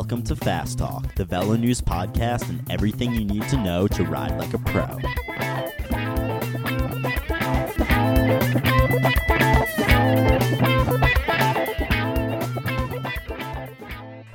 Welcome to Fast Talk, the Velo News podcast, and everything you need to know to ride like a pro.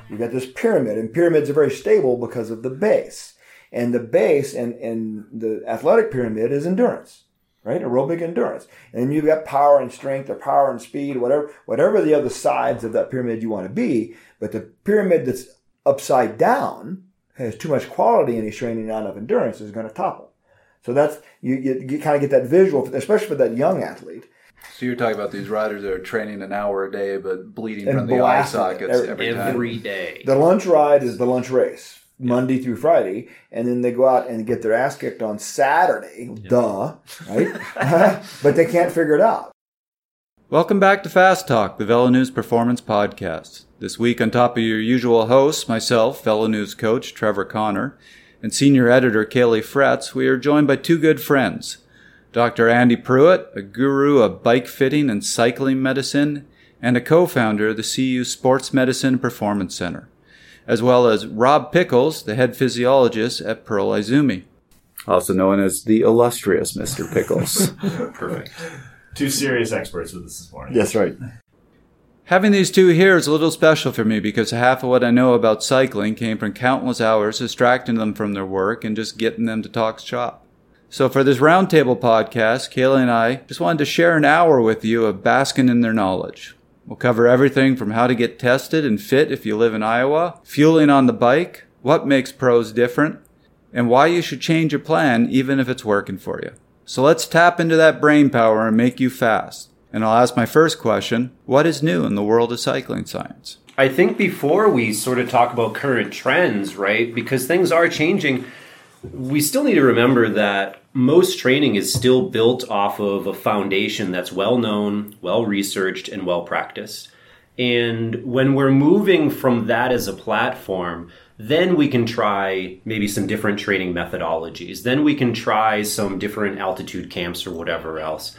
You got this pyramid, and pyramids are very stable because of the base. And the base and, and the athletic pyramid is endurance, right? Aerobic endurance. And you've got power and strength or power and speed, whatever, whatever the other sides of that pyramid you want to be. But the pyramid that's upside down has too much quality and he's training not enough endurance is going to topple. So that's, you, you, you kind of get that visual, especially for that young athlete. So you're talking about these riders that are training an hour a day but bleeding And from the eye blasting sockets every- every, time. every day. The lunch ride is the lunch race, Monday through Friday, and then they go out and get their ass kicked on Saturday. Duh, right? but they can't figure it out. Welcome back to Fast Talk, the Velo News Performance Podcast. This week, on top of your usual hosts, myself, Velo News coach Trevor Connor, and senior editor Caley Fretz, we are joined by two good friends. Dr. Andy Pruitt, a guru of bike fitting and cycling medicine, and a co-founder of the CU Sports Medicine Performance Center, as well as Rob Pickels, the head physiologist at Pearl Izumi, also known as the illustrious Mr. Pickels. Perfect. Two serious experts with us this morning. That's right. Having these two here is a little special for me because half of what I know about cycling came from countless hours distracting them from their work and just getting them to talk shop. So for this roundtable podcast, Caley and I just wanted to share an hour with you of basking in their knowledge. We'll cover everything from how to get tested and fit if you live in Iowa, fueling on the bike, what makes pros different, and why you should change your plan even if it's working for you. So let's tap into that brain power and make you fast. And I'll ask my first question What is new in the world of cycling science? I think before we sort of talk about current trends, right? Because things are changing, we still need to remember that most training is still built off of a foundation that's well known, well researched, and well practiced. And when we're moving from that as a platform, then we can try maybe some different training methodologies. Then we can try some different altitude camps or whatever else.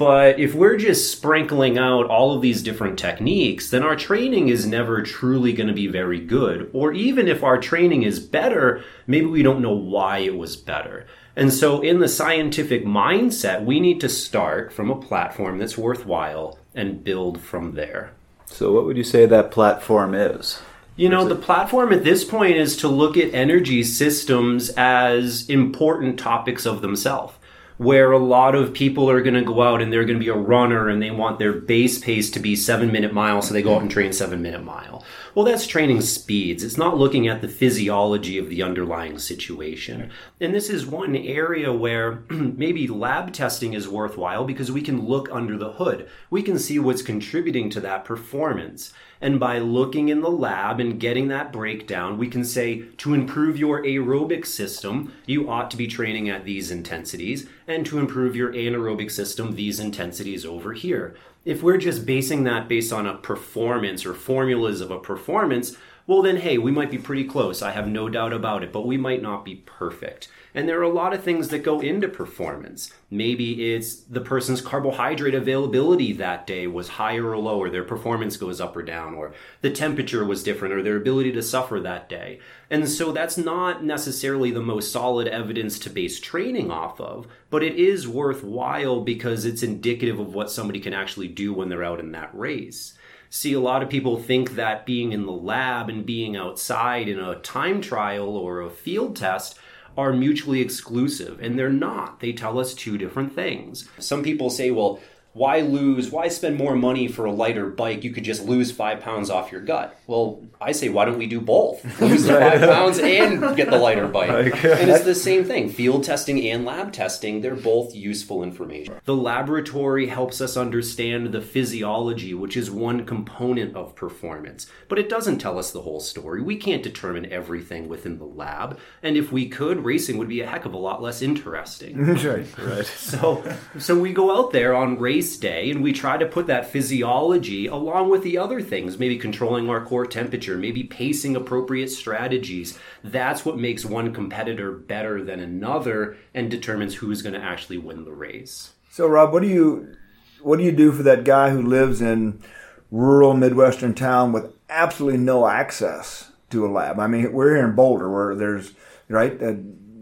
But if we're just sprinkling out all of these different techniques, then our training is never truly going to be very good. Or even if our training is better, maybe we don't know why it was better. And so, in the scientific mindset, we need to start from a platform that's worthwhile and build from there. So, what would you say that platform is? You know, the platform at this point is to look at energy systems as important topics of themselves. Where a lot of people are going to go out and they're going to be a runner and they want their base pace to be seven minute mile, so they go out and train seven minute mile. Well, that's training speeds. It's not looking at the physiology of the underlying situation. And this is one area where maybe lab testing is worthwhile because we can look under the hood. We can see what's contributing to that performance. And by looking in the lab and getting that breakdown, we can say to improve your aerobic system, you ought to be training at these intensities, and to improve your anaerobic system, these intensities over here. If we're just basing that based on a performance or formulas of a performance, well, then, hey, we might be pretty close. I have no doubt about it, but we might not be perfect. And there are a lot of things that go into performance. Maybe it's the person's carbohydrate availability that day was higher or lower, their performance goes up or down, or the temperature was different, or their ability to suffer that day. And so that's not necessarily the most solid evidence to base training off of, but it is worthwhile because it's indicative of what somebody can actually do when they're out in that race. See, a lot of people think that being in the lab and being outside in a time trial or a field test are mutually exclusive, and they're not. They tell us two different things. Some people say, well, why lose, why spend more money for a lighter bike? You could just lose five pounds off your gut. Well, I say, why don't we do both? Lose the five pounds and get the lighter bike. And it's the same thing. Field testing and lab testing, they're both useful information. The laboratory helps us understand the physiology, which is one component of performance, but it doesn't tell us the whole story. We can't determine everything within the lab, and if we could, racing would be a heck of a lot less interesting. That's right. Right. So, so we go out there on race day and we try to put that physiology along with the other things, maybe controlling our core temperature, maybe pacing appropriate strategies. That's what makes one competitor better than another and determines who's going to actually win the race. So, Rob, what do you what do you do for that guy who lives in rural midwestern town with absolutely no access to a lab. I mean, we're here in Boulder where there's right uh,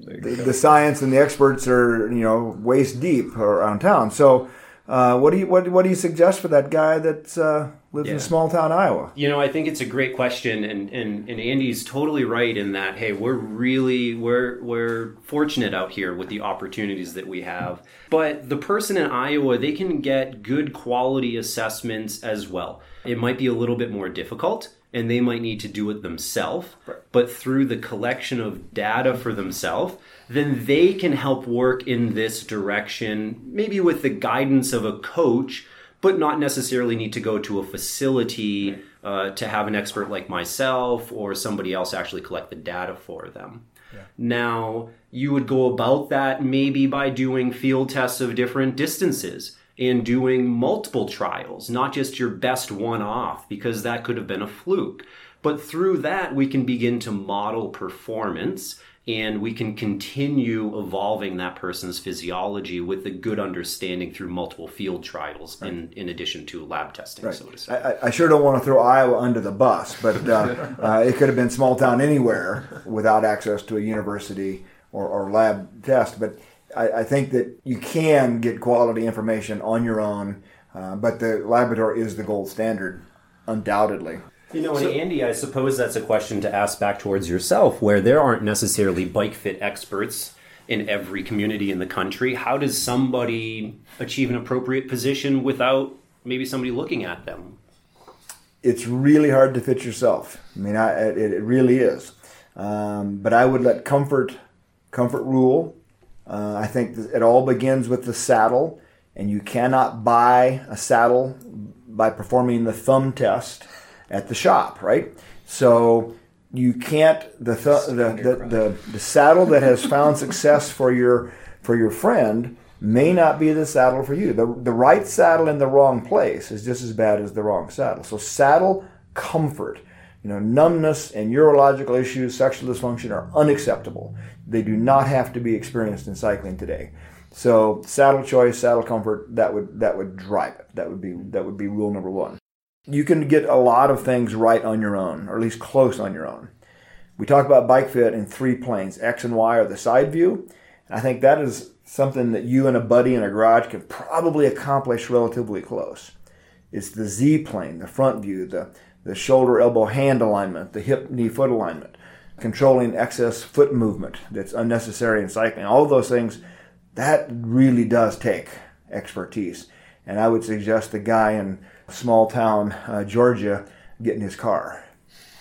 the, the science and the experts are you know waist deep around town. So, uh, what do you what, what do you suggest for that guy that uh, lives Yeah. in small town Iowa? You know, I think it's a great question, and, and, and Andy's totally right in that. Hey, we're really we're we're fortunate out here with the opportunities that we have. But the person in Iowa, they can get good quality assessments as well. It might be a little bit more difficult, and they might need to do it themselves. But through the collection of data for themselves, then they can help work in this direction, maybe with the guidance of a coach but not necessarily need to go to a facility uh, to have an expert like myself or somebody else actually collect the data for them. Now, you would go about that maybe by doing field tests of different distances and doing multiple trials, not just your best one off, because that could have been a fluke. But through that, we can begin to model performance and we can continue evolving that person's physiology with a good understanding through multiple field trials in, in addition to lab testing, so to say. I, I- I sure don't want to throw Iowa under the bus, but uh, uh, it could have been small town anywhere without access to a university or, or lab test. But I, I think that you can get quality information on your own, uh, but the laboratory is the gold standard, undoubtedly. You know, and Andy, I suppose that's a question to ask back towards yourself, where there aren't necessarily bike fit experts in every community in the country. How does somebody achieve an appropriate position without maybe somebody looking at them? it's really hard to fit yourself. I mean, I, it, it really is. Um, but I would let comfort comfort rule. Uh, I think it all begins with the saddle, and you cannot buy a saddle by performing the thumb test at the shop, right? So you can't the th- the, the, the the saddle that has found success for your for your friend may not be the saddle for you. The the right saddle in the wrong place is just as bad as the wrong saddle. So saddle comfort, you know, numbness and urological issues, sexual dysfunction are unacceptable. They do not have to be experienced in cycling today. So saddle choice, saddle comfort, that would that would drive it. That would be that would be rule number one. You can get a lot of things right on your own, or at least close on your own. We talk about bike fit in three planes, X and Y are the side view. I think that is something that you and a buddy in a garage can probably accomplish relatively close. It's the Z plane, the front view, the, the shoulder, elbow, hand alignment, the hip, knee, foot alignment, controlling excess foot movement that's unnecessary in cycling. All those things, that really does take expertise. And I would suggest the guy in small town uh, Georgia get in his car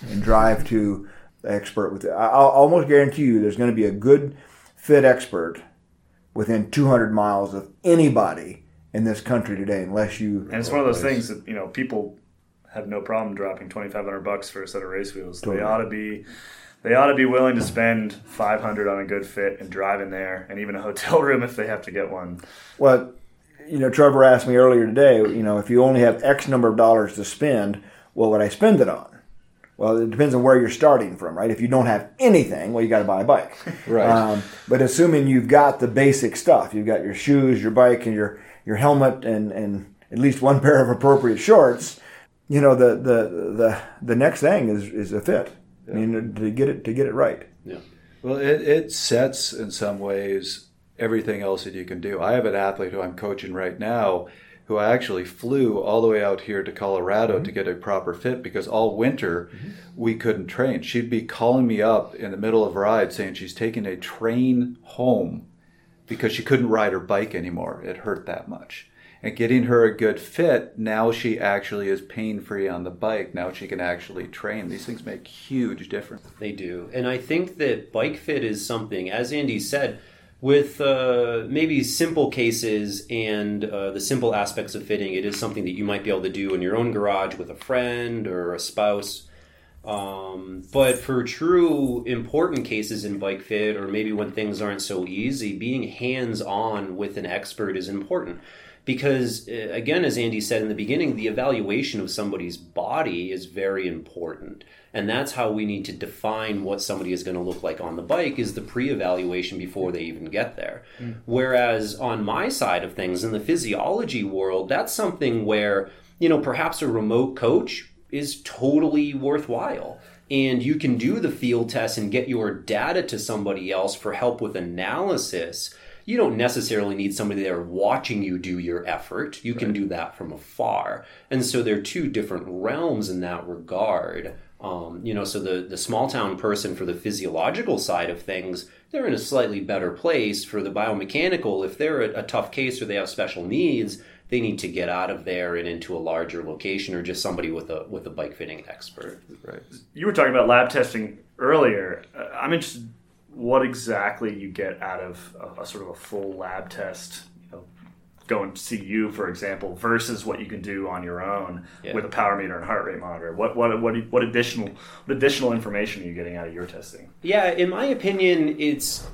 and drive to the expert with it. I- I'll almost guarantee you there's going to be a good fit expert within 200 miles of anybody in this country today, unless you. And it's one of those things that you know people have no problem dropping twenty five hundred bucks for a set of race wheels. Totally. They ought to be, they ought to be willing to spend five hundred on a good fit and drive in there, and even a hotel room if they have to get one. Well, you know, Trevor asked me earlier today, you know, if you only have X number of dollars to spend, what would I spend it on? Well, it depends on where you're starting from, right? If you don't have anything, well, you got to buy a bike. Right. Um, but assuming you've got the basic stuff, you've got your shoes, your bike, and your your helmet, and and at least one pair of appropriate shorts, you know, the the the the next thing is is a fit. I mean, to get it to get it right. Yeah. Well, it, it sets in some ways everything else that you can do. I have an athlete who I'm coaching right now who I actually flew all the way out here to Colorado to mm-hmm. get a proper fit because all winter mm-hmm. we couldn't train. She'd be calling me up in the middle of a ride saying she's taking a train home because she couldn't ride her bike anymore. It hurt that much. And getting her a good fit, now she actually is pain free on the bike. Now she can actually train. These things make huge difference. They do. And I think that bike fit is something, as Andy said, with uh, maybe simple cases and uh, the simple aspects of fitting, it is something that you might be able to do in your own garage with a friend or a spouse. Um, but for true important cases in bike fit, or maybe when things aren't so easy, being hands on with an expert is important. Because, uh, again, as Andy said in the beginning, the evaluation of somebody's body is very important. And that's how we need to define what somebody is going to look like on the bike is the pre-evaluation before they even get there. Whereas on my side of things in the physiology world, that's something where, you know, perhaps a remote coach is totally worthwhile. and you can do the field test and get your data to somebody else for help with analysis, you don't necessarily need somebody there watching you do your effort. You can do that from afar. And so there are two different realms in that regard. Um, you know, so the, the small town person for the physiological side of things, they're in a slightly better place. For the biomechanical, if they're a, a tough case or they have special needs, they need to get out of there and into a larger location or just somebody with a with a bike fitting expert. Right. You were talking about lab testing earlier. Uh, I'm interested what exactly you get out of a, a sort of a full lab test. You know, go and see you, for example, versus what you can do on your own Yeah. with a power meter and heart rate monitor. What what what what additional what additional information are you getting out of your testing? Yeah, in my opinion, it's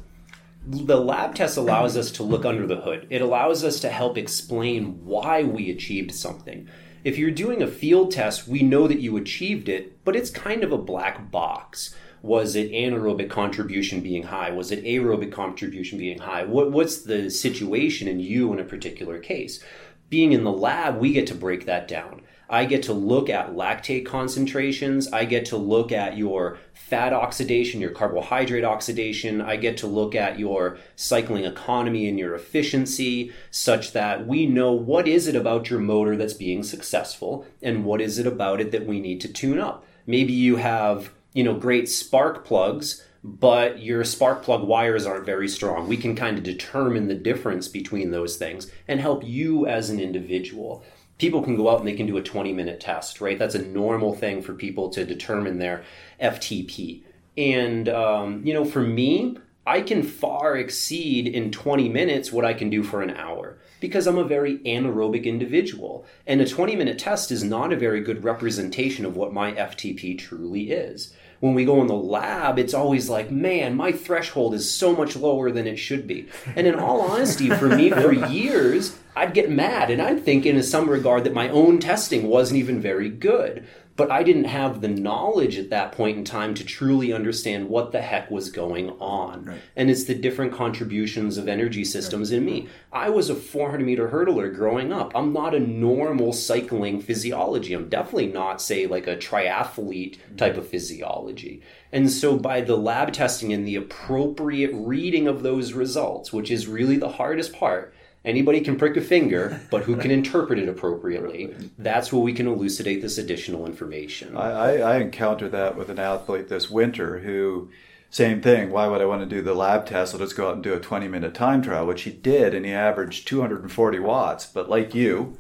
the lab test allows us to look under the hood. It allows us to help explain why we achieved something. If you're doing a field test, we know that you achieved it, but it's kind of a black box. Was it anaerobic contribution being high? Was it aerobic contribution being high? What, what's the situation in you in a particular case? Being in the lab, we get to break that down. I get to look at lactate concentrations. I get to look at your fat oxidation, your carbohydrate oxidation. I get to look at your cycling economy and your efficiency such that we know what is it about your motor that's being successful and what is it about it that we need to tune up. Maybe you have, you know, great spark plugs, but your spark plug wires aren't very strong. We can kind of determine the difference between those things and help you as an individual people can go out and they can do a 20 minute test, right? That's a normal thing for people to determine their FTP. And, um, you know, for me, I can far exceed in 20 minutes what I can do for an hour because I'm a very anaerobic individual. And a 20 minute test is not a very good representation of what my FTP truly is. When we go in the lab, it's always like, man, my threshold is so much lower than it should be. And in all honesty, for me, for years, I'd get mad and I'd think, in some regard, that my own testing wasn't even very good. But I didn't have the knowledge at that point in time to truly understand what the heck was going on. And it's the different contributions of energy systems in me. I was a 400 meter hurdler growing up. I'm not a normal cycling physiology. I'm definitely not, say, like a triathlete mm-hmm. type of physiology. And so, by the lab testing and the appropriate reading of those results, which is really the hardest part, Anybody can prick a finger, but who can interpret it appropriately? That's where we can elucidate this additional information. I, I, I encountered that with an athlete this winter who, same thing. Why would I want to do the lab test? Let's go out and do a 20 minute time trial, which he did, and he averaged 240 watts. But like you,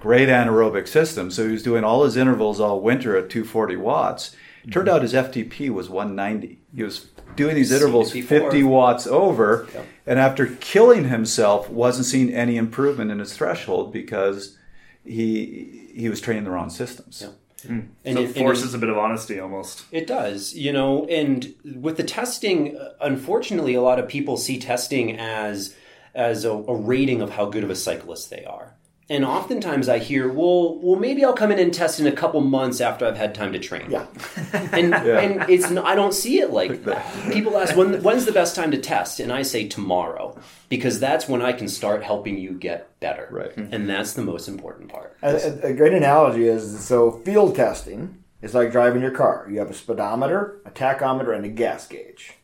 great anaerobic system. So he was doing all his intervals all winter at 240 watts. Turned mm-hmm. out his FTP was 190. He was doing these intervals 50 watts over, and after killing himself, wasn't seeing any improvement in his threshold because he he was training the wrong systems. And so it- it and forces a bit of honesty almost. It does, you know, and with the testing, uh, unfortunately, a lot of people see testing as as a, a rating of how good of a cyclist they are. And mm-hmm. oftentimes I hear, well, well, maybe I'll come in and test in a couple months after I've had time to train. Yeah. and and it's not, I don't see it like that. People ask when when's the best time to test, and I say tomorrow because that's when I can start helping you get better. Right. Mm-hmm. and that's the most important part. A, a- a great analogy is so field testing is like driving your car. You have a speedometer, a tachometer, and a gas gauge.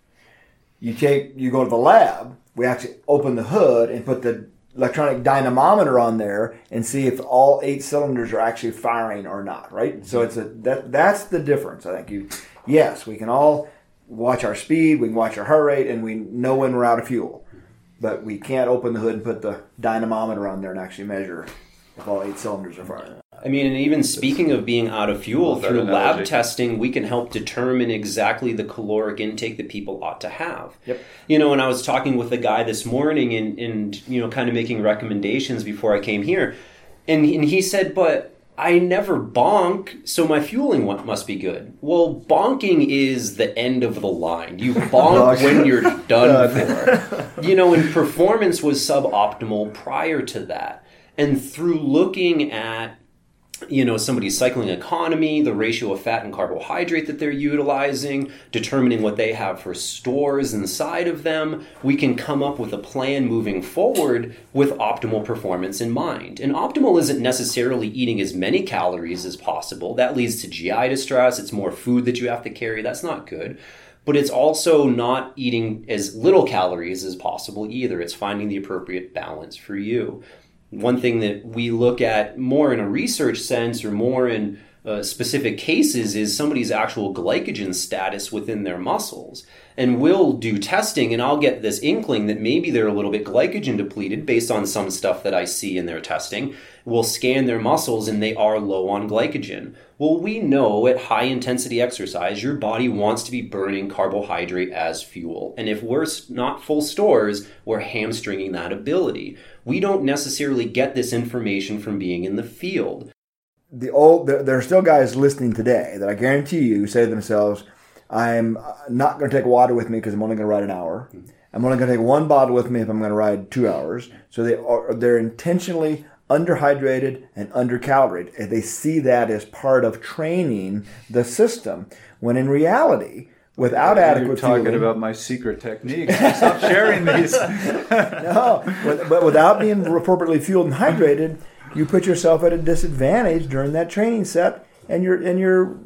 You take you go to the lab. We actually open the hood and put the electronic dynamometer on there and see if all eight cylinders are actually firing or not. Right. So mm-hmm. it's a that that's the difference. I think you. Yes, we can all watch our speed. We can watch our heart rate, and we know when we're out of fuel. But we can't open the hood and put the dynamometer on there and actually measure if all eight cylinders are firing. I mean, and even speaking of being out of fuel Love that through lab testing, we can help determine exactly the caloric intake that people ought to have. Yep. You know, and I was talking with a guy this morning and, and you know, kind of making recommendations before I came here. And, and he said, but I never bonk, so my fueling must be good. Well, bonking is the end of the line. You bonk when you're done for. You know, and performance was suboptimal prior to that. And through looking at you know somebody's cycling economy the ratio of fat and carbohydrate that they're utilizing determining what they have for stores inside of them we can come up with a plan moving forward with optimal performance in mind. And optimal isn't necessarily eating as many calories as possible. That leads to gi distress. It's more food that you have to carry. That's not good. But it's also not eating as little calories as possible either. It's finding the appropriate balance for you one thing that we look at more in a research sense or more in uh, specific cases is somebody's actual glycogen status within their muscles. And we'll do testing, and I'll get this inkling that maybe they're a little bit glycogen depleted based on some stuff that I see in their testing. We'll scan their muscles, and they are low on glycogen. Well, we know at high intensity exercise, your body wants to be burning carbohydrate as fuel. And if we're not full stores, we're hamstringing that ability. We don't necessarily get this information from being in the field the old there, are still guys listening today that I guarantee you say to themselves, "I'm not going to take water with me because I'm only going to ride an hour. Mm-hmm. I'm only going to take one bottle with me if I'm going to ride two hours." So they are they're intentionally underhydrated and undercaloried. They see that as part of training the system, when in reality. Without You're adequate talking fueling, about my secret technique. Stop sharing these. no, but, but without being appropriately fueled and hydrated, you put yourself at a disadvantage during that training set, and you're and you're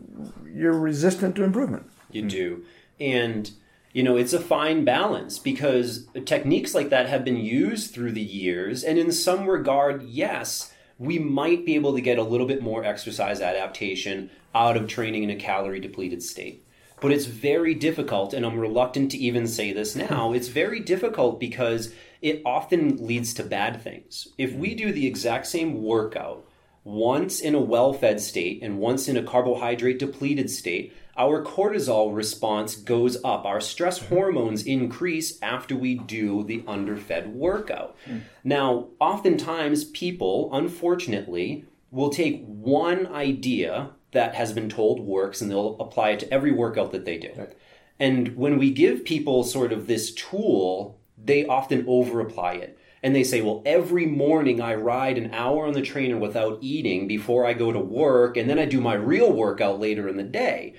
you're resistant to improvement. You do, and you know it's a fine balance because techniques like that have been used through the years, and in some regard, yes, we might be able to get a little bit more exercise adaptation out of training in a calorie depleted state. But it's very difficult, and I'm reluctant to even say this now. Hmm. It's very difficult because it often leads to bad things. If we hmm. do the exact same workout once in a well fed state and once in a carbohydrate depleted state, our cortisol response goes up. Our stress hmm. hormones increase after we do the underfed workout. Mm. Now, oftentimes people, unfortunately, will take one idea that has been told works and they'll apply it to every workout that they do. Right. And when we give people sort of this tool they often over apply it. And they say, well, every morning I ride an hour on the trainer without eating before I go to work, and then I do my real workout later in the day.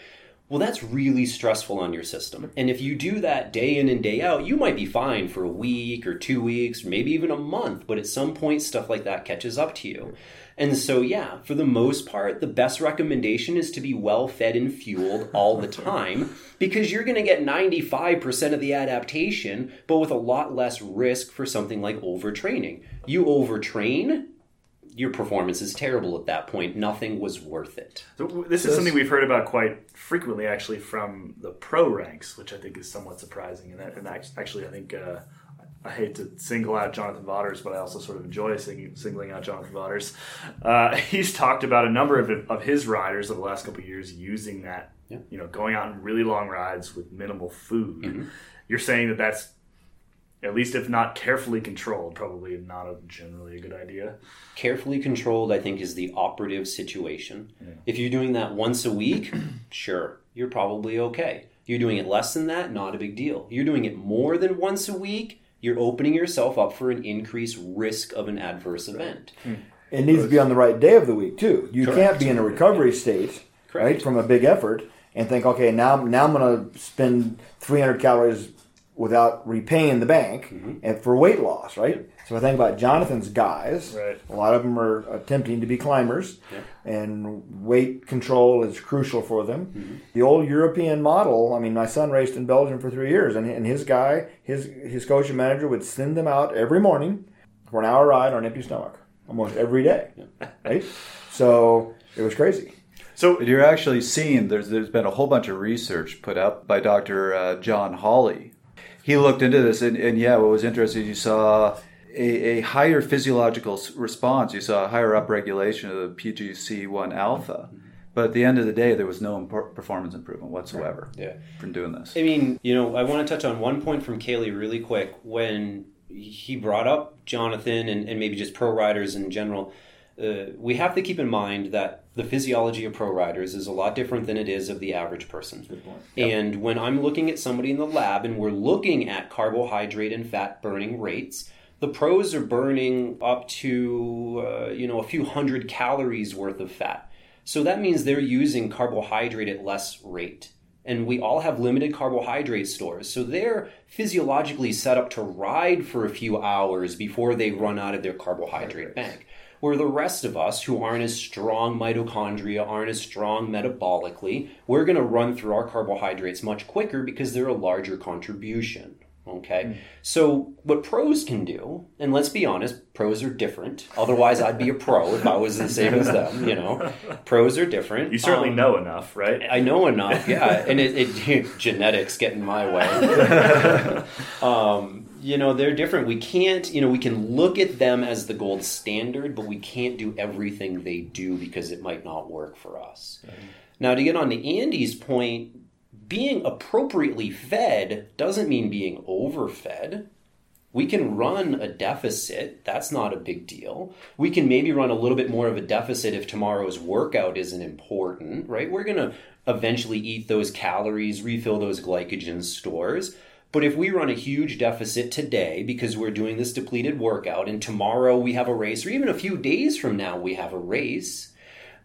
Well, that's really stressful on your system. And if you do that day in and day out, you might be fine for a week or two weeks, maybe even a month, but at some point, stuff like that catches up to you. And so, yeah, for the most part, the best recommendation is to be well fed and fueled all the time because you're going to get 95% of the adaptation, but with a lot less risk for something like overtraining. You overtrain, your performance is terrible at that point. Nothing was worth it. So this is something we've heard about quite frequently, actually, from the pro ranks, which I think is somewhat surprising. And, that, and actually, I think uh, I hate to single out Jonathan Vaughters, but I also sort of enjoy singing, singling out Jonathan Vaughters. Uh, he's talked about a number of, of his riders over the last couple of years using that, yeah. you know, going out on really long rides with minimal food. Mm-hmm. You're saying that that's, at least if not carefully controlled, probably not a, generally a good idea. Carefully controlled, I think, is the operative situation. Yeah. If you're doing that once a week, sure, you're probably okay. You're doing it less than that, not a big deal. You're doing it more than once a week, you're opening yourself up for an increased risk of an adverse event. Hmm. It needs to be on the right day of the week too. You Correct. can't be in a recovery state, Correct. right, from a big effort and think, okay, now now I'm going to spend 300 calories without repaying the bank mm-hmm. and for weight loss, right? So I think about Jonathan's guys. Right. A lot of them are attempting to be climbers, yeah. and weight control is crucial for them. Mm-hmm. The old European model. I mean, my son raced in Belgium for three years, and, and his guy, his his coach and manager would send them out every morning for an hour ride on an empty stomach, almost every day. Yeah. Right. So it was crazy. So you're actually seeing there's there's been a whole bunch of research put out by Dr. Uh, John Hawley. He looked into this, and, and yeah, what was interesting, you saw a, a higher physiological response. You saw a higher upregulation of the PGC1 alpha. But at the end of the day, there was no performance improvement whatsoever yeah. from doing this. I mean, you know, I want to touch on one point from Caley really quick. When he brought up Jonathan and, and maybe just pro riders in general, uh, we have to keep in mind that the physiology of pro riders is a lot different than it is of the average person. Good Yep. And when I'm looking at somebody in the lab and we're looking at carbohydrate and fat burning rates, The pros are burning up to uh, you know a few hundred calories worth of fat. So that means they're using carbohydrate at less rate. And we all have limited carbohydrate stores. So they're physiologically set up to ride for a few hours before they run out of their carbohydrate bank. Where the rest of us who aren't as strong mitochondria, aren't as strong metabolically, we're going to run through our carbohydrates much quicker because they're a larger contribution. Okay. Mm. So what pros can do, and let's be honest, pros are different. Otherwise I'd be a pro if I was the same as them, you know. Pros are different. You certainly um, know enough, right? I know enough, yeah. and it, it genetics get in my way. um, you know, they're different. We can't, you know, we can look at them as the gold standard, but we can't do everything they do because it might not work for us. Right. Now, to get on to Andy's point, being appropriately fed doesn't mean being overfed. We can run a deficit. That's not a big deal. We can maybe run a little bit more of a deficit if tomorrow's workout isn't important, right? We're going to eventually eat those calories, refill those glycogen stores. But if we run a huge deficit today because we're doing this depleted workout and tomorrow we have a race, or even a few days from now we have a race,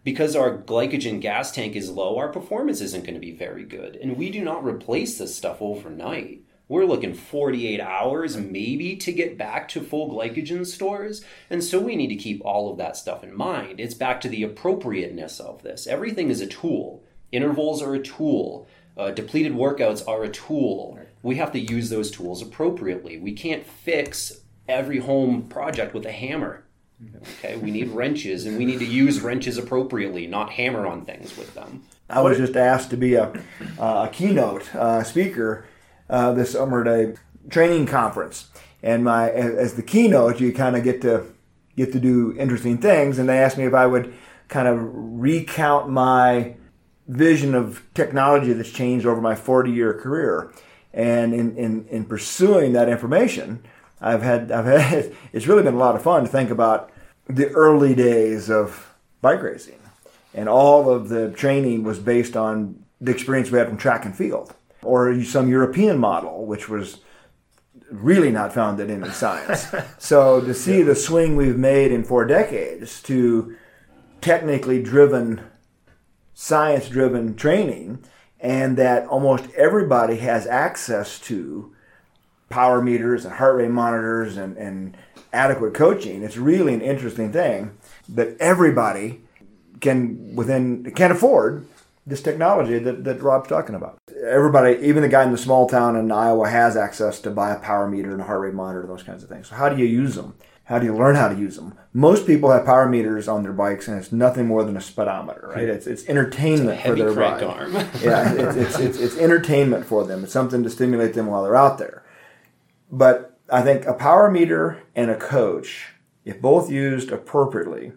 because our glycogen gas tank is low, our performance isn't going to be very good. And we do not replace this stuff overnight. We're looking 48 hours maybe to get back to full glycogen stores. And so we need to keep all of that stuff in mind. It's back to the appropriateness of this. Everything is a tool. Intervals are a tool. Uh, depleted workouts are a tool. We have to use those tools appropriately. We can't fix every home project with a hammer. Okay, we need wrenches, and we need to use wrenches appropriately, not hammer on things with them. I was just asked to be a, a keynote uh, speaker uh, this summer at a training conference, and my as the keynote, you kind of get to get to do interesting things. And they asked me if I would kind of recount my vision of technology that's changed over my 40 year career. And in, in, in pursuing that information, I've had I've had it's really been a lot of fun to think about the early days of bike racing, and all of the training was based on the experience we had from track and field, or some European model, which was really not founded in science. so to see the swing we've made in four decades to technically driven, science driven training, and that almost everybody has access to power meters and heart rate monitors and, and adequate coaching. It's really an interesting thing that everybody can within can afford this technology that, that Rob's talking about. Everybody, even the guy in the small town in Iowa, has access to buy a power meter and a heart rate monitor, those kinds of things. So how do you use them? How do you learn how to use them? Most people have power meters on their bikes, and it's nothing more than a speedometer, right? It's it's entertainment it's for their ride. Arm. yeah, it's, it's, it's, it's entertainment for them. It's something to stimulate them while they're out there. But I think a power meter and a coach, if both used appropriately,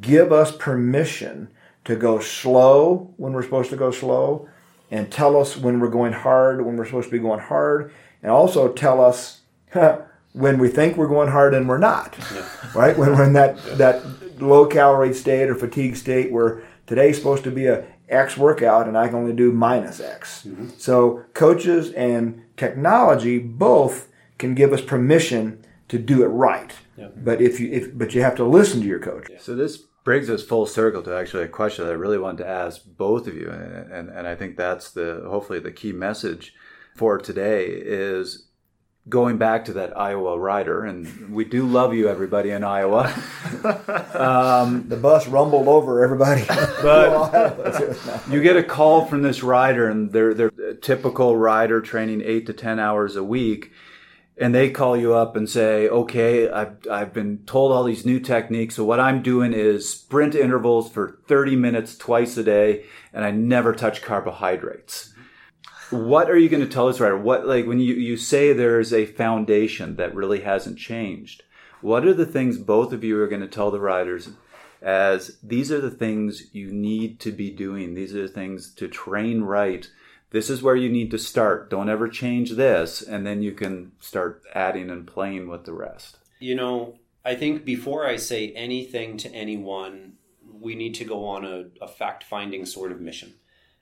give us permission to go slow when we're supposed to go slow and tell us when we're going hard when we're supposed to be going hard and also tell us when we think we're going hard and we're not yeah. right when we're in that that low calorie state or fatigue state where today's supposed to be a x workout and i can only do minus x mm-hmm. so coaches and technology both can give us permission to do it right. But if you if but you have to listen to your coach. So this brings us full circle to actually a question that I really wanted to ask both of you, and, and, and I think that's the hopefully the key message for today is going back to that Iowa rider, and we do love you, everybody in Iowa. um, the bus rumbled over everybody. but you get a call from this rider, and they're they're a typical rider training eight to ten hours a week and they call you up and say, okay, I've, I've been told all these new techniques. So what I'm doing is sprint intervals for 30 minutes twice a day, and I never touch carbohydrates. What are you going to tell us, Ryder? What, like, when you, you say there's a foundation that really hasn't changed, what are the things both of you are going to tell the writers? as these are the things you need to be doing? These are the things to train right this is where you need to start. Don't ever change this. And then you can start adding and playing with the rest. You know, I think before I say anything to anyone, we need to go on a, a fact finding sort of mission.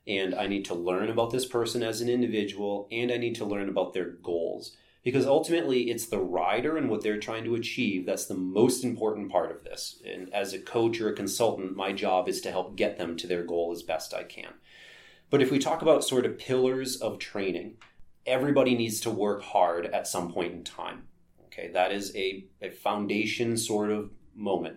And I need to learn about this person as an individual, and I need to learn about their goals. because ultimately it's the rider and what they're trying to achieve that's the most important part of this. And as a coach or a consultant, my job is to help get them to their goal as best I can. But if we talk about sort of pillars of training, everybody needs to work hard at some point in time. Okay, that is a, a foundation sort of moment.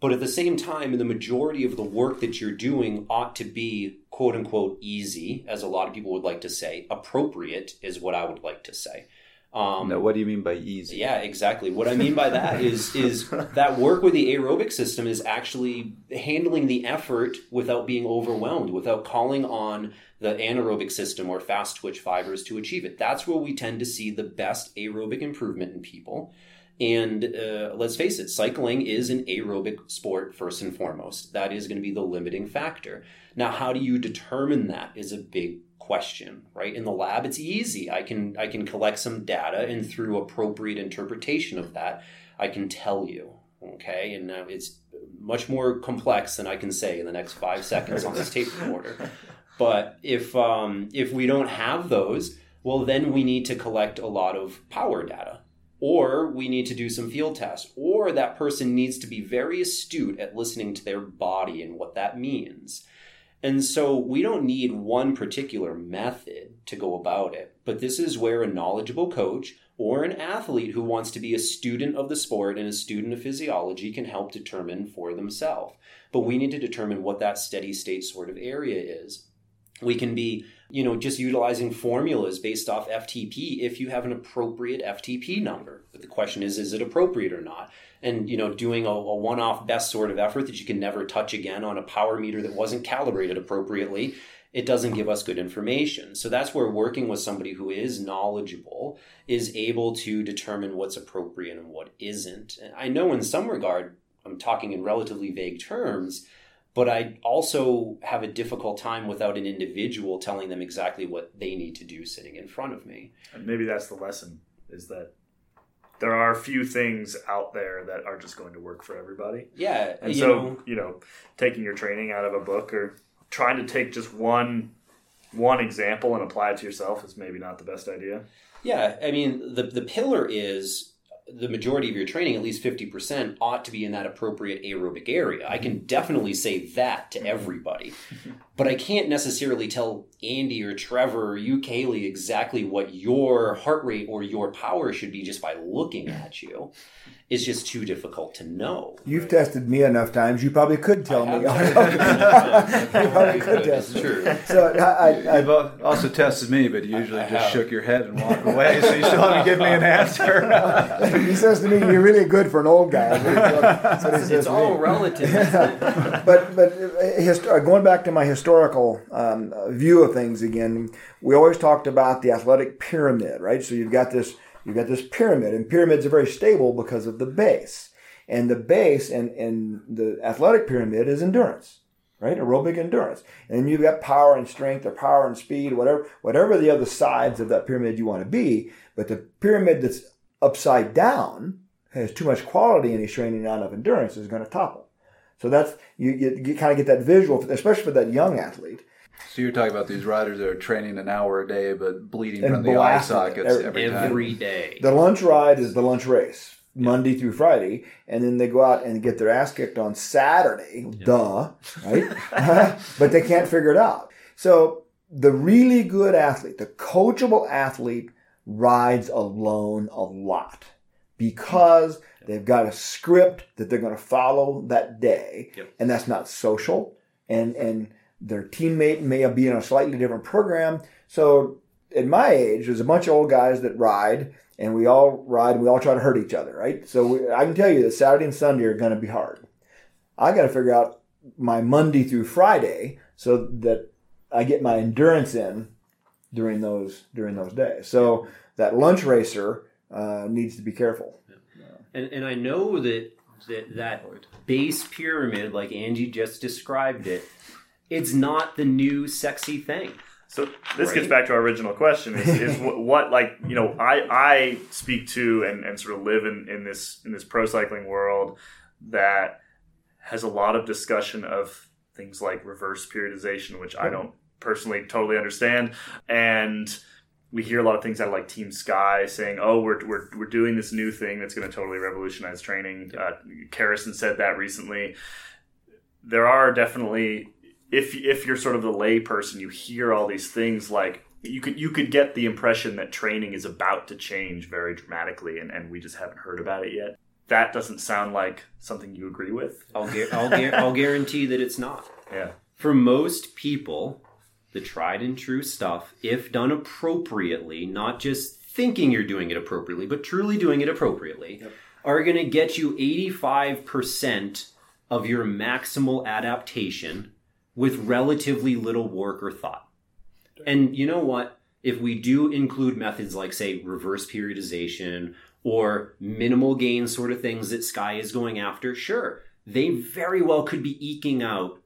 But at the same time, the majority of the work that you're doing ought to be quote unquote easy, as a lot of people would like to say. Appropriate is what I would like to say. Um, No, what do you mean by easy? yeah, exactly. What I mean by that is is that work with the aerobic system is actually handling the effort without being overwhelmed, without calling on the anaerobic system or fast twitch fibers to achieve it. That's where we tend to see the best aerobic improvement in people. And uh, let's face it, cycling is an aerobic sport first and foremost. That is going to be the limiting factor. Now, how do you determine that is a big question, right? In the lab, it's easy. I can I can collect some data, and through appropriate interpretation of that, I can tell you. Okay, and uh, it's much more complex than I can say in the next five seconds on this tape recorder. But if um, if we don't have those, well, then we need to collect a lot of power data, or we need to do some field tests, or that person needs to be very astute at listening to their body and what that means. And so we don't need one particular method to go about it, but this is where a knowledgeable coach or an athlete who wants to be a student of the sport and a student of physiology can help determine for themselves. But we need to determine what that steady state sort of area is. We can be, you know, just utilizing formulas based off FTP if you have an appropriate FTP number. But the question is, is it appropriate or not? And, you know, doing a, a one off best sort of effort that you can never touch again on a power meter that wasn't calibrated appropriately, it doesn't give us good information. So that's where working with somebody who is knowledgeable is able to determine what's appropriate and what isn't. And I know in some regard, I'm talking in relatively vague terms, but I also have a difficult time without an individual telling them exactly what they need to do sitting in front of me. And maybe that's the lesson is that there are a few things out there that are just going to work for everybody. Yeah, And you so, know, you know, taking your training out of a book or trying to take just one one example and apply it to yourself is maybe not the best idea. Yeah, I mean, the the pillar is the majority of your training, at least fifty percent, ought to be in that appropriate aerobic area. I can definitely say that to mm-hmm. everybody, but I can't necessarily tell Andy or Trevor or you, Caley, exactly what your heart rate or your power should be just by looking at you. It's just too difficult to know. You've tested me enough times. You probably could tell I me. have you probably could It's test me. true. So I, I, You've also tested me, but you usually I just have. shook your head and walked away, so you still haven't given me an answer. He says to me, "You're really good for an old guy." That's what he says It's all me. relative. but but uh, hist- uh, going back to my historical um, view of things again, we always talked about the athletic pyramid, right? So you've got this you've got this pyramid, and pyramids are very stable because of the base, and the base and and the athletic pyramid is endurance, right? Aerobic endurance, and you've got power and strength, or power and speed, whatever whatever the other sides of that pyramid you want to be. But the pyramid that's upside down has too much quality in his training, not enough endurance, is going to topple. So that's you, you, you kind of get that visual, especially for that young athlete. So you're talking about these riders that are training an hour a day, but bleeding And from the eye blasting sockets every- every, time. Every day. The lunch ride is the lunch race, Monday through Friday, and then they go out and get their ass kicked on Saturday. Duh, right? but they can't figure it out. So the really good athlete, the coachable athlete, rides alone a lot because they've got a script that they're going to follow that day, Yep. and that's not social. And and their teammate may be in a slightly different program. So at my age, there's a bunch of old guys that ride, and we all ride, and we all try to hurt each other, right? So we, I can tell you that Saturday and Sunday are going to be hard. I got to figure out my Monday through Friday so that I get my endurance in during those during those days. So that lunch racer uh, needs to be careful. And, and I know that, that that base pyramid, like Andy just described it, it's not the new sexy thing. So this gets back to our original question: is, is what, what like you know I I speak to and, and sort of live in, in this in this pro cycling world that has a lot of discussion of things like reverse periodization, which I don't personally totally understand, and we hear a lot of things out of like Team Sky saying, "Oh, we're we're, we're doing this new thing that's going to totally revolutionize training." Uh, Kerrison said that recently. There are definitely if if you're sort of the lay person, you hear all these things like you could you could get the impression that training is about to change very dramatically, and, and we just haven't heard about it yet. That doesn't sound like something you agree with. I'll, gu- I'll, gu- I'll guarantee that it's not. Yeah. For most people, the tried and true stuff, if done appropriately, not just thinking you're doing it appropriately, but truly doing it appropriately, are going to get you 85% of your maximal adaptation with relatively little work or thought. And you know what? If we do include methods like, say, reverse periodization or minimal gain sort of things that Sky is going after, sure, they very well could be eking out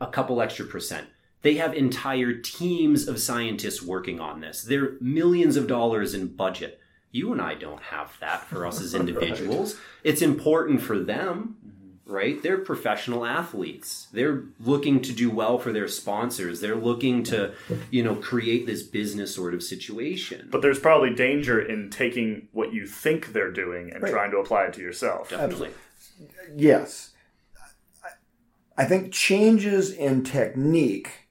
a couple extra percent. They have entire teams of scientists working on this. They're millions of dollars in budget. You and I don't have that for us as individuals. It's important for them, mm-hmm. right? They're professional athletes. They're looking to do well for their sponsors. They're looking to, you know, create this business sort of situation. But there's probably danger in taking what you think they're doing and Right. trying to apply it to yourself. Definitely. Yes. I think changes in technique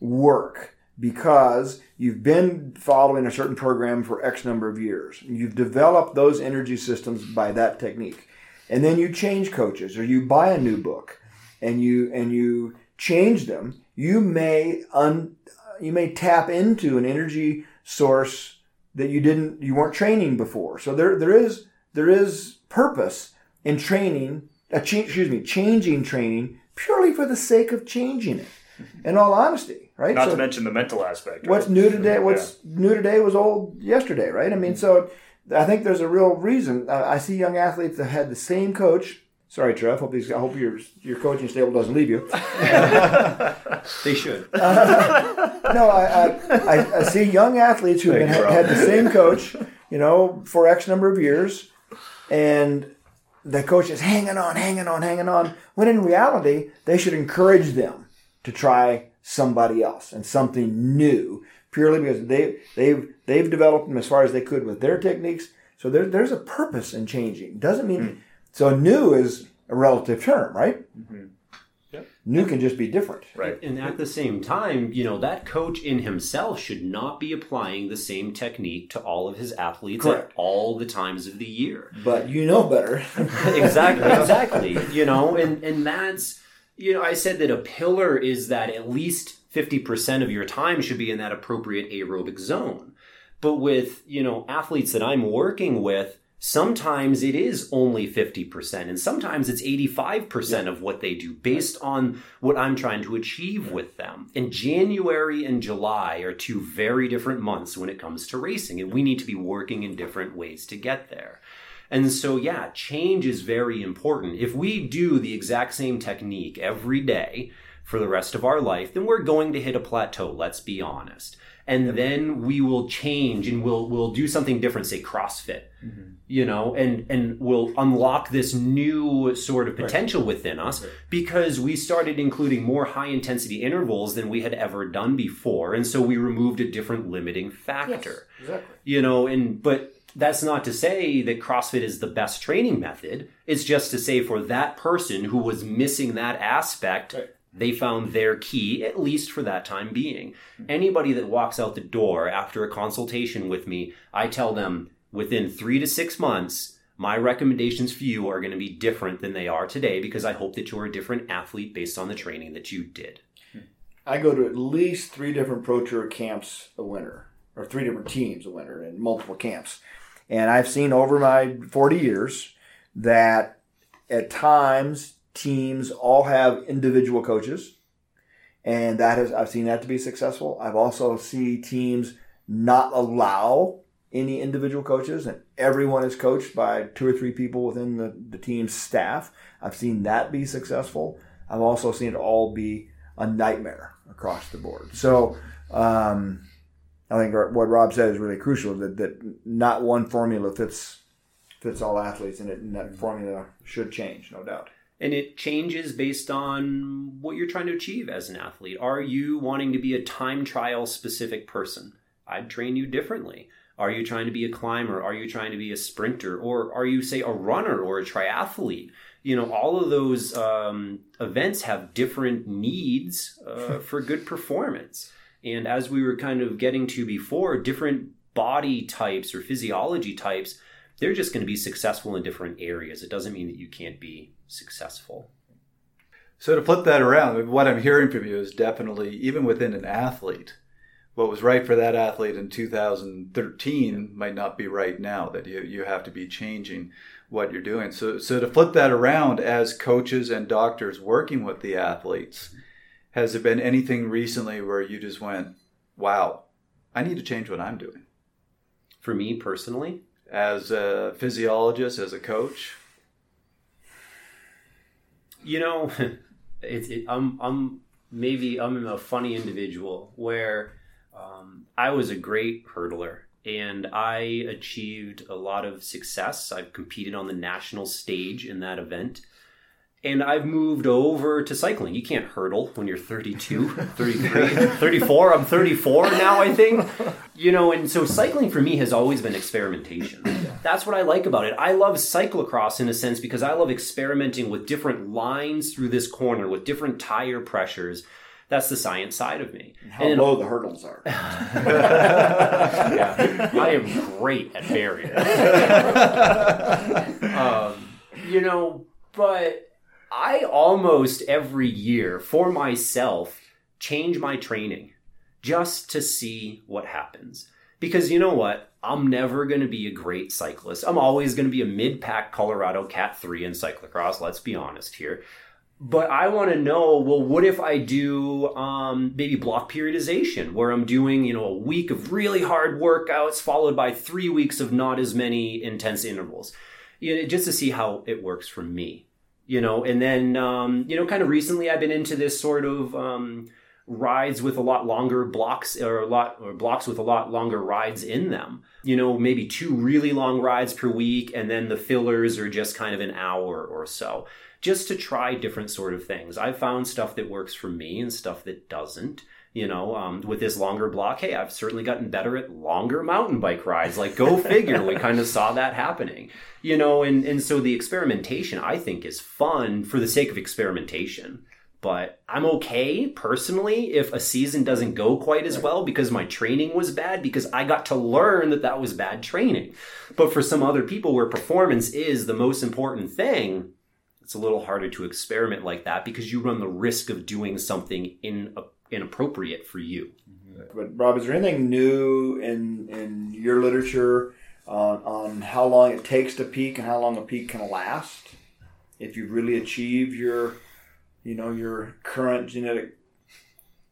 work because you've been following a certain program for X number of years. You've developed those energy systems by that technique. And then you change coaches or you buy a new book and you and you change them, you may un, you may tap into an energy source that you didn't you weren't training before. So there there is there is purpose in training uh, ch- excuse me changing training purely for the sake of changing it. In all honesty, right? Not So- to mention the mental aspect. what's right? new today what's new today was old yesterday right i mean so i think there's a real reason uh, i see young athletes that had the same coach sorry trev hope, these, I hope your, your coaching stable doesn't leave you They should. no I, I, I, I see young athletes who have had the same coach you know for x number of years and the coach is hanging on hanging on hanging on when in reality they should encourage them to try somebody else and something new purely because they they've they've developed them as far as they could with their techniques so there, there's a purpose in changing doesn't mean mm-hmm. so new is a relative term right mm-hmm. new can just be different Right. And at the same time, you know, that coach in himself should not be applying the same technique to all of his athletes Correct. at all the times of the year. but you know better exactly, exactly. You know, and and that's you know, I said that a pillar is that at least fifty percent of your time should be in that appropriate aerobic zone. But with you know athletes that I'm working with, sometimes it is only fifty percent, and sometimes it's eighty-five percent of what they do based on what I'm trying to achieve with them. And January and July are two very different months when it comes to racing, and we need to be working in different ways to get there. And so, yeah, change is very important. If we do the exact same technique every day for the rest of our life, then we're going to hit a plateau, let's be honest. And then we will change and we'll we'll do something different, say CrossFit. Mm-hmm. You know, and and we'll unlock this new sort of potential within us because we started including more high intensity intervals than we had ever done before. And so we removed a different limiting factor exactly you know and but that's not to say that crossfit is the best training method. It's just to say for that person who was missing that aspect they found their key at least for that time being. Hmm. Anybody that walks out the door after a consultation with me i tell them within 3 to 6 months my recommendations for you are going to be different than they are today because i hope that you're a different athlete based on the training that you did. Hmm. I go to at least three different Pro Tour camps a winter, or three different teams a winter in multiple camps. And I've seen over my 40 years that at times teams all have individual coaches. And that is, I've seen that to be successful. I've also seen teams not allow any individual coaches and everyone is coached by two or three people within the, the team's staff. I've seen that be successful. I've also seen it all be a nightmare across the board. So um, I think what Rob said is really crucial that, that not one formula fits fits all athletes, and, it, and that formula should change, no doubt. And it changes based on what you're trying to achieve as an athlete. Are you wanting to be a time trial specific person? I'd train you differently. Are you trying to be a climber? Are you trying to be a sprinter? Or are you, say, a runner or a triathlete? You know, all of those um, events have different needs uh, for good performance. And as we were kind of getting to before, different body types or physiology types, they're just going to be successful in different areas. It doesn't mean that you can't be successful. So to flip that around, what I'm hearing from you is definitely even within an athlete, what was right for that athlete in 2013 might not be right now. That you you have to be changing what you're doing. So so to flip that around as coaches and doctors working with the athletes, has there been anything recently where you just went, "Wow, I need to change what I'm doing"? For me personally, as a physiologist, as a coach, you know, it's it, I'm I'm maybe I'm a funny individual where um, I was a great hurdler and I achieved a lot of success. I've competed on the national stage in that event. And I've moved over to cycling. You can't hurdle when you're 32, 33, 34. I'm 34 now, I think. You know, and so cycling for me has always been experimentation. That's what I like about it. I love cyclocross in a sense because I love experimenting with different lines through this corner, with different tire pressures that's the science side of me. How And- low the hurdles are. yeah, I am great at barriers. um, you know, but I almost every year for myself change my training just to see what happens. Because you know what? I'm never going to be a great cyclist. I'm always going to be a mid pack Colorado Cat 3 in cyclocross. Let's be honest here but I want to know, well, what if I do um, maybe block periodization, where I'm doing, you know, a week of really hard workouts followed by three weeks of not as many intense intervals, you know, just to see how it works for me, you know. And then, um, you know, kind of recently, I've been into this sort of um, rides with a lot longer blocks or a lot or blocks with a lot longer rides in them. You know, maybe two really long rides per week, and then the fillers are just kind of an hour or so just to try different sort of things. I've found stuff that works for me and stuff that doesn't. You know, um, with this longer block, hey, I've certainly gotten better at longer mountain bike rides. Like, go figure, we kind of saw that happening. You know, and, and so the experimentation, I think, is fun for the sake of experimentation. But I'm okay personally if a season doesn't go quite as well because my training was bad because I got to learn that that was bad training. But for some other people where performance is the most important thing, it's a little harder to experiment like that because you run the risk of doing something in, inappropriate for you. But Rob, is there anything new in in your literature on on how long it takes to peak and how long a peak can last? If you really achieve your, you know, your current genetic.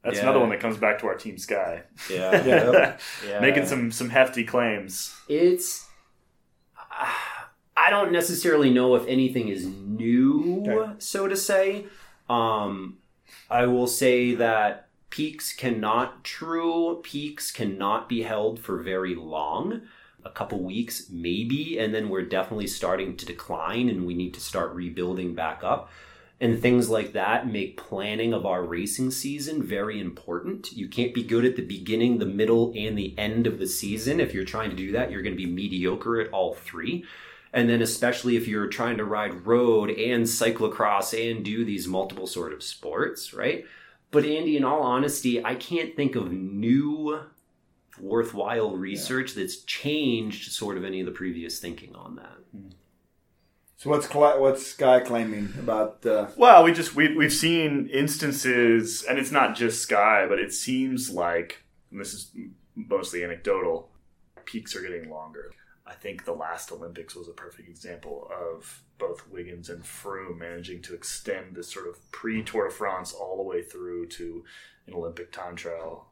That's Yeah. another one that comes back to our team Sky, Yeah. Yeah. yeah. making some some hefty claims. It's. I don't necessarily know if anything is new, Okay. so to say. Um, I will say that peaks cannot, true peaks cannot be held for very long. A couple weeks, maybe, and then we're definitely starting to decline and we need to start rebuilding back up. And things like that make planning of our racing season very important. You can't be good at the beginning, the middle, and the end of the season. If you're trying to do that, you're going to be mediocre at all three. And then, especially if you're trying to ride road and cyclocross and do these multiple sort of sports, right? But, Andy, in all honesty, I can't think of new worthwhile research that's changed sort of any of the previous thinking on that. So what's cla what's Sky claiming about? Uh, Well, we just we we've seen instances, and it's not just Sky, but it seems like and this is mostly anecdotal. Peaks are getting longer. I think the last Olympics was a perfect example of both Wiggins and Froome managing to extend this sort of pre Tour de France all the way through to an Olympic time trial.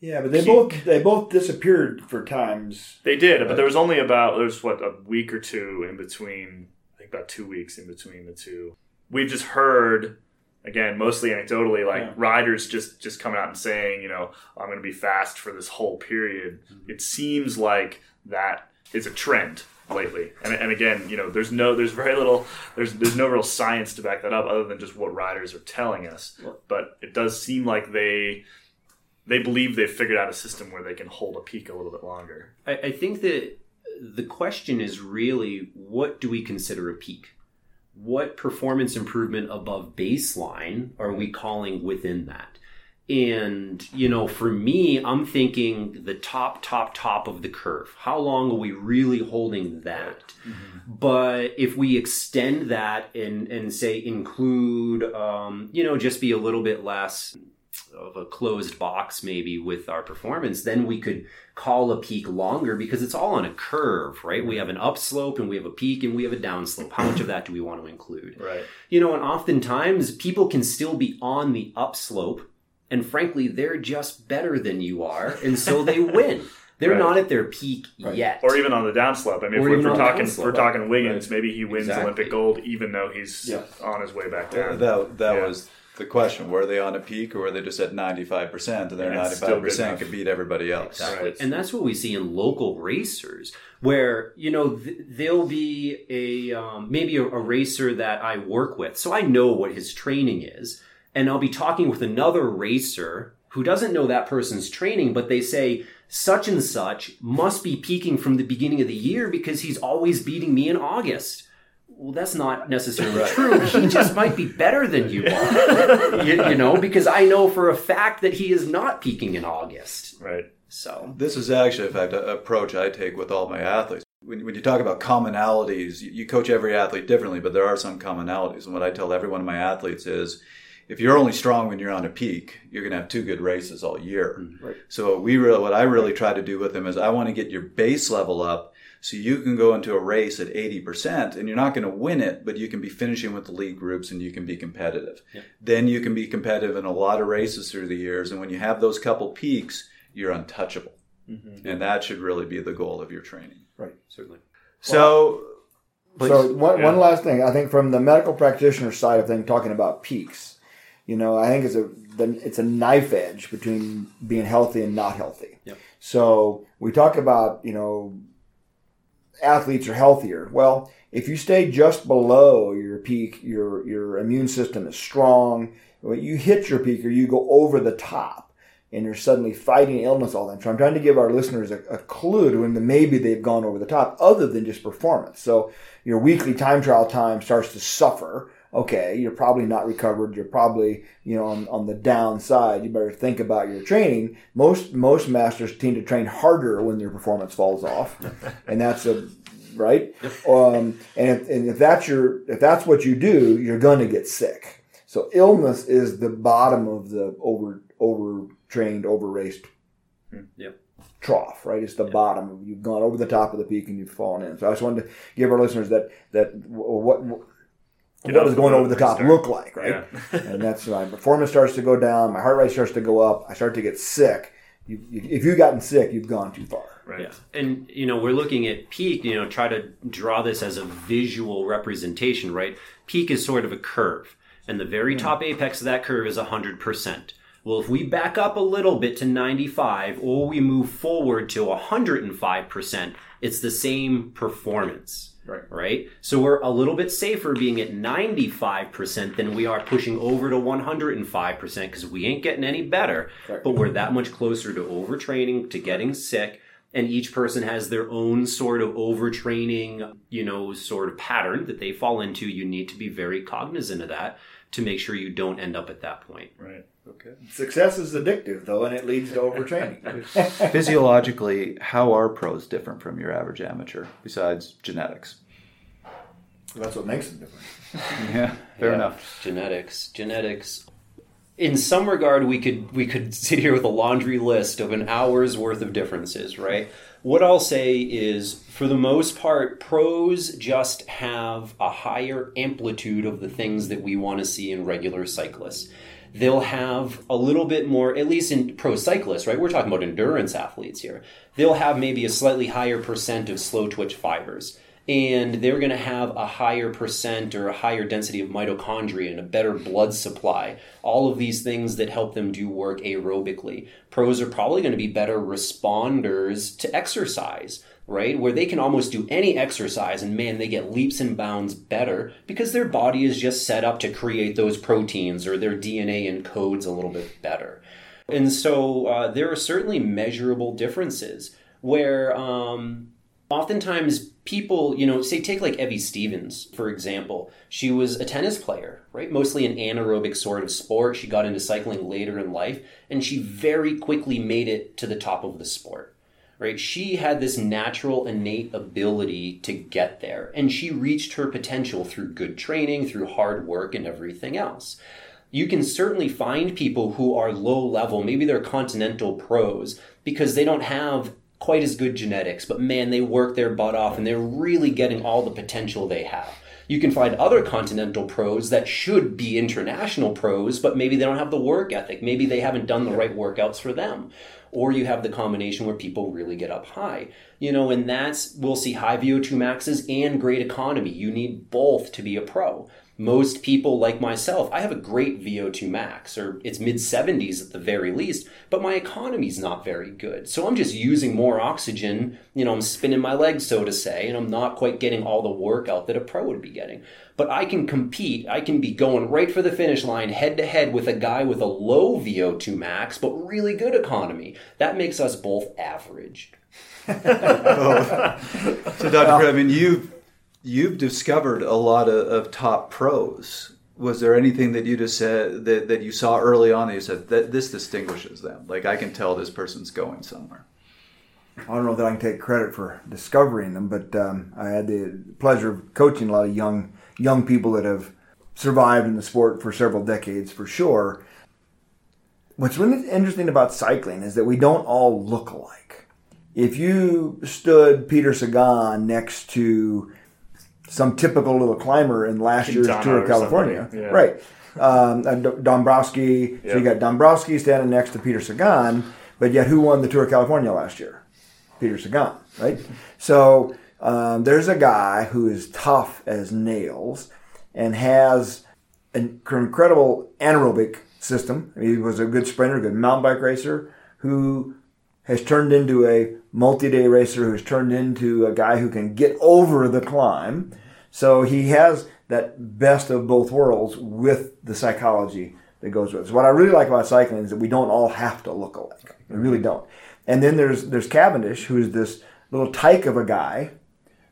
yeah, but they Keep- both they both disappeared for times. They did, but uh, there was only about there's what a week or two in between. I think about two weeks in between the two. We just heard again, mostly anecdotally, like Yeah. riders just just coming out and saying, you know, I'm going to be fast for this whole period. Mm-hmm. It seems like that is a trend lately, and, and again, you know, there's no, there's very little, there's there's no real science to back that up other than just what riders are telling us. But it does seem like they they believe they've figured out a system where they can hold a peak a little bit longer. I, I think that the question is really what do we consider a peak? What performance improvement above baseline are we calling within that? And, you know, for me, I'm thinking the top, top, top of the curve. How long are we really holding that? But if we extend that and, and say include, um, you know, just be a little bit less of a closed box maybe with our performance, then we could call a peak longer because it's all on a curve, right? We have an upslope and we have a peak and we have a downslope. How much of that do we want to include? Right. You know, and oftentimes people can still be on the upslope and frankly, they're just better than you are, and so they win. They're Right. not at their peak yet. Or even on the downslope. I mean, if Or we're, if we're talking, if we're talking Wiggins, Right. maybe he wins Exactly. Olympic gold, even though he's Yeah. on his way back down. That that Yeah. was the question. Were they on a peak or were they just at ninety five percent and their Yeah, ninety it's still five good percent could beat everybody else? Exactly. Right. And that's what we see in local racers, where you know th- there'll be a um, maybe a, a racer that I work with, so I know what his training is, and I'll be talking with another racer who doesn't know that person's training, but they say such and such must be peaking from the beginning of the year because he's always beating me in August. Well, that's not necessarily true. He just might be better than you are, you, you know, because I know for a fact that he is not peaking in August. Right. So This is actually, in fact, an approach I take with all my athletes. When, when you talk about commonalities, you, you coach every athlete differently, but there are some commonalities. And what I tell every one of my athletes is, if you're only strong when you're on a peak, you're going to have two good races all year. Right. So we really, what I really try to do with them is I want to get your base level up so you can go into a race at 80% and you're not going to win it, but you can be finishing with the lead groups and you can be competitive. Then you can be competitive in a lot of races through the years. And when you have those couple peaks, you're untouchable. Mm-hmm. And that should really be the goal of your training. Right. Certainly. So, please. So one, Yeah. one last thing, I think from the medical practitioner side of things, talking about peaks, you know, I think it's a the, it's a knife edge between being healthy and not healthy. Yep. So we talk about you know athletes are healthier. Well, if you stay just below your peak, your your immune system is strong. When you hit your peak or you go over the top, and you're suddenly fighting illness all the time. So I'm trying to give our listeners a, a clue to when the, maybe they've gone over the top, other than just performance. So your weekly time trial time starts to suffer. Okay, you're probably not recovered. You're probably you know on, on the downside. You better think about your training. Most most masters tend to train harder when their performance falls off, and that's a right. Um, and if, and if that's your if that's what you do, you're going to get sick. So illness is the bottom of the over overtrained, overraced Yep. trough, right? It's the bottom. You've gone over the top of the peak and you've fallen in. So I just wanted to give our listeners that that what what, Get what off does going over the top restart. look like, right? and that's my performance starts to go down, my heart rate starts to go up, I start to get sick. You, you, if you've gotten sick, you've gone too far. Right. Yeah. And, you know, we're looking at peak, you know, try to draw this as a visual representation, right? Peak is sort of a curve, and the very top apex of that curve is 100%. Well, if we back up a little bit to 95 or we move forward to 105%, it's the same performance. Right. Right? So we're a little bit safer being at 95% than we are pushing over to 105% because we ain't getting any better. Correct. But we're that much closer to overtraining, to getting sick, and each person has their own sort of overtraining, you know, sort of pattern that they fall into. You need to be very cognizant of that to make sure you don't end up at that point. Right. okay. Success is addictive, though, and it leads to overtraining. Physiologically, how are pros different from your average amateur besides genetics? That's what makes them different. Yeah, fair Yeah. enough. Genetics, genetics. In some regard, we could we could sit here with a laundry list of an hour's worth of differences, right? What I'll say is, for the most part, pros just have a higher amplitude of the things that we want to see in regular cyclists. They'll have a little bit more, at least in pro cyclists, right? We're talking about endurance athletes here. They'll have maybe a slightly higher percent of slow twitch fibers and they're going to have a higher percent or a higher density of mitochondria and a better blood supply. All of these things that help them do work aerobically. Pros are probably going to be better responders to exercise, right? Where they can almost do any exercise and man, they get leaps and bounds better because their body is just set up to create those proteins or their DNA encodes a little bit better. And so uh, there are certainly measurable differences where um, oftentimes people, you know, say take like Evie Stevens, for example. She was a tennis player, right? Mostly an anaerobic sort of sport. She got into cycling later in life, and she very quickly made it to the top of the sport. Right? She had this natural innate ability to get there, and she reached her potential through good training, through hard work, and everything else you can certainly find people who are low level, maybe they're continental pros, because they don't have quite as good genetics, but man, they work their butt off and they're really getting all the potential they have. You can find other continental pros that should be international pros, but maybe they don't have the work ethic. Maybe they haven't done the right workouts for them. Or you have the combination where people really get up high. You know, and that's, we'll see high VO2 maxes and great economy. You need both to be a pro most people like myself, I have a great VO2 max, or it's mid 70s at the very least, but my economy's not very good. So I'm just using more oxygen, you know, I'm spinning my legs, so to say, and I'm not quite getting all the work out that a pro would be getting. But I can compete, I can be going right for the finish line head to head with a guy with a low VO2 max, but really good economy. That makes us both average. So, Dr. I mean, you've you've discovered a lot of, of, top pros. Was there anything that you just said that, that you saw early on that you said that this distinguishes them? Like I can tell this person's going somewhere. I don't know that I can take credit for discovering them, but um, I had the pleasure of coaching a lot of young young people that have survived in the sport for several decades, for sure. What's really interesting about cycling is that we don't all look alike. If you stood Peter Sagan next to some typical little climber in last year's Tour of California. Yeah. Right. Um, Dombrowski. Yep. So you got Dombrowski standing next to Peter Sagan, but yet who won the Tour of California last year? Peter Sagan, right? So um, there's a guy who is tough as nails and has an incredible anaerobic system. He was a good sprinter, good mountain bike racer who has turned into a multi-day racer who's turned into a guy who can get over the climb. So he has that best of both worlds with the psychology that goes with it. So what I really like about cycling is that we don't all have to look alike. We really don't. And then there's there's Cavendish, who's this little tyke of a guy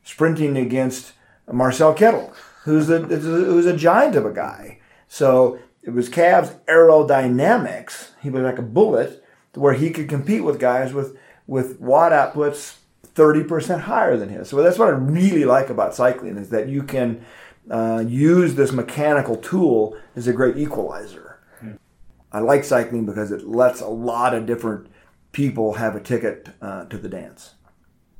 sprinting against Marcel Kittel, who's a who's a giant of a guy. So it was Cav's aerodynamics. He was like a bullet where he could compete with guys with with watt outputs 30% higher than his. So that's what I really like about cycling is that you can uh, use this mechanical tool as a great equalizer. Mm. I like cycling because it lets a lot of different people have a ticket uh, to the dance.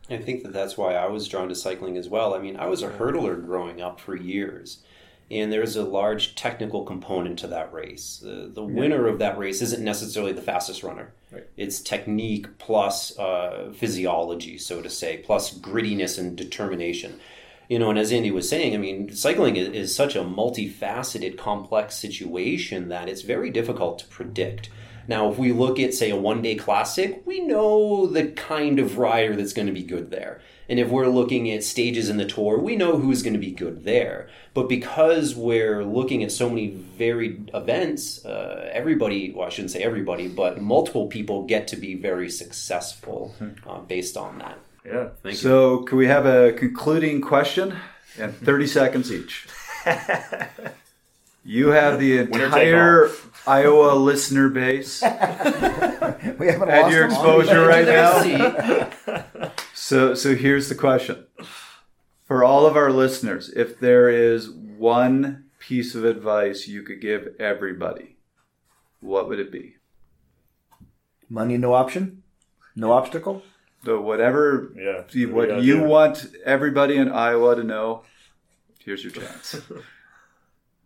I think that that's why I was drawn to cycling as well. I mean, I was a hurdler growing up for years and there's a large technical component to that race. The, the winner of that race isn't necessarily the fastest runner. Right. It's technique plus uh, physiology, so to say, plus grittiness and determination. You know, and as Andy was saying, I mean, cycling is, is such a multifaceted, complex situation that it's very difficult to predict. Now, if we look at, say, a one day classic, we know the kind of rider that's going to be good there. And if we're looking at stages in the tour, we know who's going to be good there. But because we're looking at so many varied events, uh, everybody, well, I shouldn't say everybody, but multiple people get to be very successful mm-hmm. uh, based on that. Yeah, thank so, you. So, can we have a concluding question? And 30 seconds each. You have the entire Iowa listener base we haven't at your exposure right now. so, so here's the question for all of our listeners: If there is one piece of advice you could give everybody, what would it be? Money, no option, no obstacle. So whatever, yeah, what you want everybody in Iowa to know, here's your chance.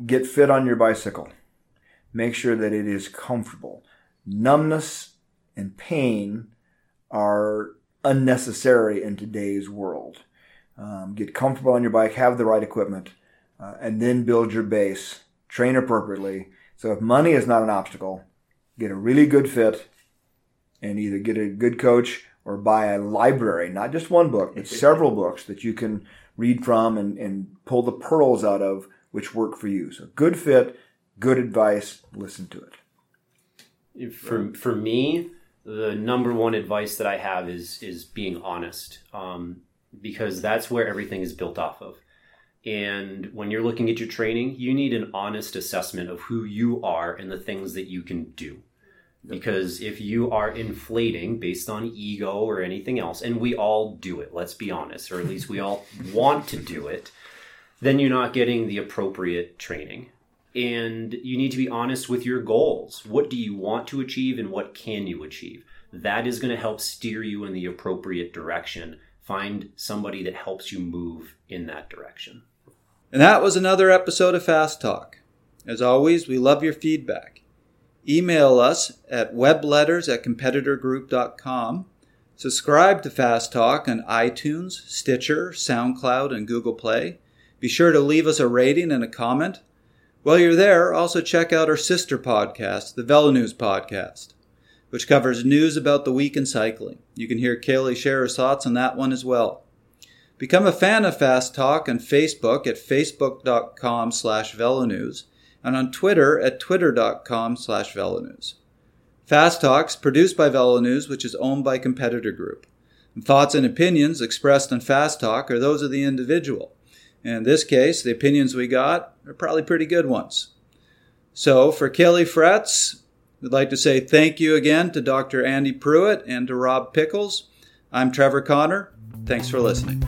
Get fit on your bicycle. Make sure that it is comfortable. Numbness and pain are unnecessary in today's world. Um, get comfortable on your bike, have the right equipment, uh, and then build your base. Train appropriately. So if money is not an obstacle, get a really good fit and either get a good coach or buy a library, not just one book, but several books that you can read from and, and pull the pearls out of which work for you. So good fit, good advice, listen to it. For for me, the number one advice that I have is is being honest, um, because that's where everything is built off of. And when you're looking at your training, you need an honest assessment of who you are and the things that you can do. Because if you are inflating based on ego or anything else, and we all do it, let's be honest, or at least we all want to do it, then you're not getting the appropriate training. And you need to be honest with your goals. What do you want to achieve and what can you achieve? That is going to help steer you in the appropriate direction. Find somebody that helps you move in that direction. And that was another episode of Fast Talk. As always, we love your feedback. Email us at webletters at competitorgroup.com. Subscribe to Fast Talk on iTunes, Stitcher, SoundCloud, and Google Play. Be sure to leave us a rating and a comment. While you're there, also check out our sister podcast, the Velo News Podcast, which covers news about the week in cycling. You can hear Caley share her thoughts on that one as well. Become a fan of Fast Talk on Facebook at facebook.com slash velonews and on Twitter at twitter.com slash velonews. Fast Talks produced by VeloNews, which is owned by Competitor Group. And thoughts and opinions expressed on Fast Talk are those of the individual. In this case, the opinions we got are probably pretty good ones. So, for Caley Fretz, we'd like to say thank you again to Dr. Andy Pruitt and to Rob Pickels. I'm Trevor Connor. Thanks for listening.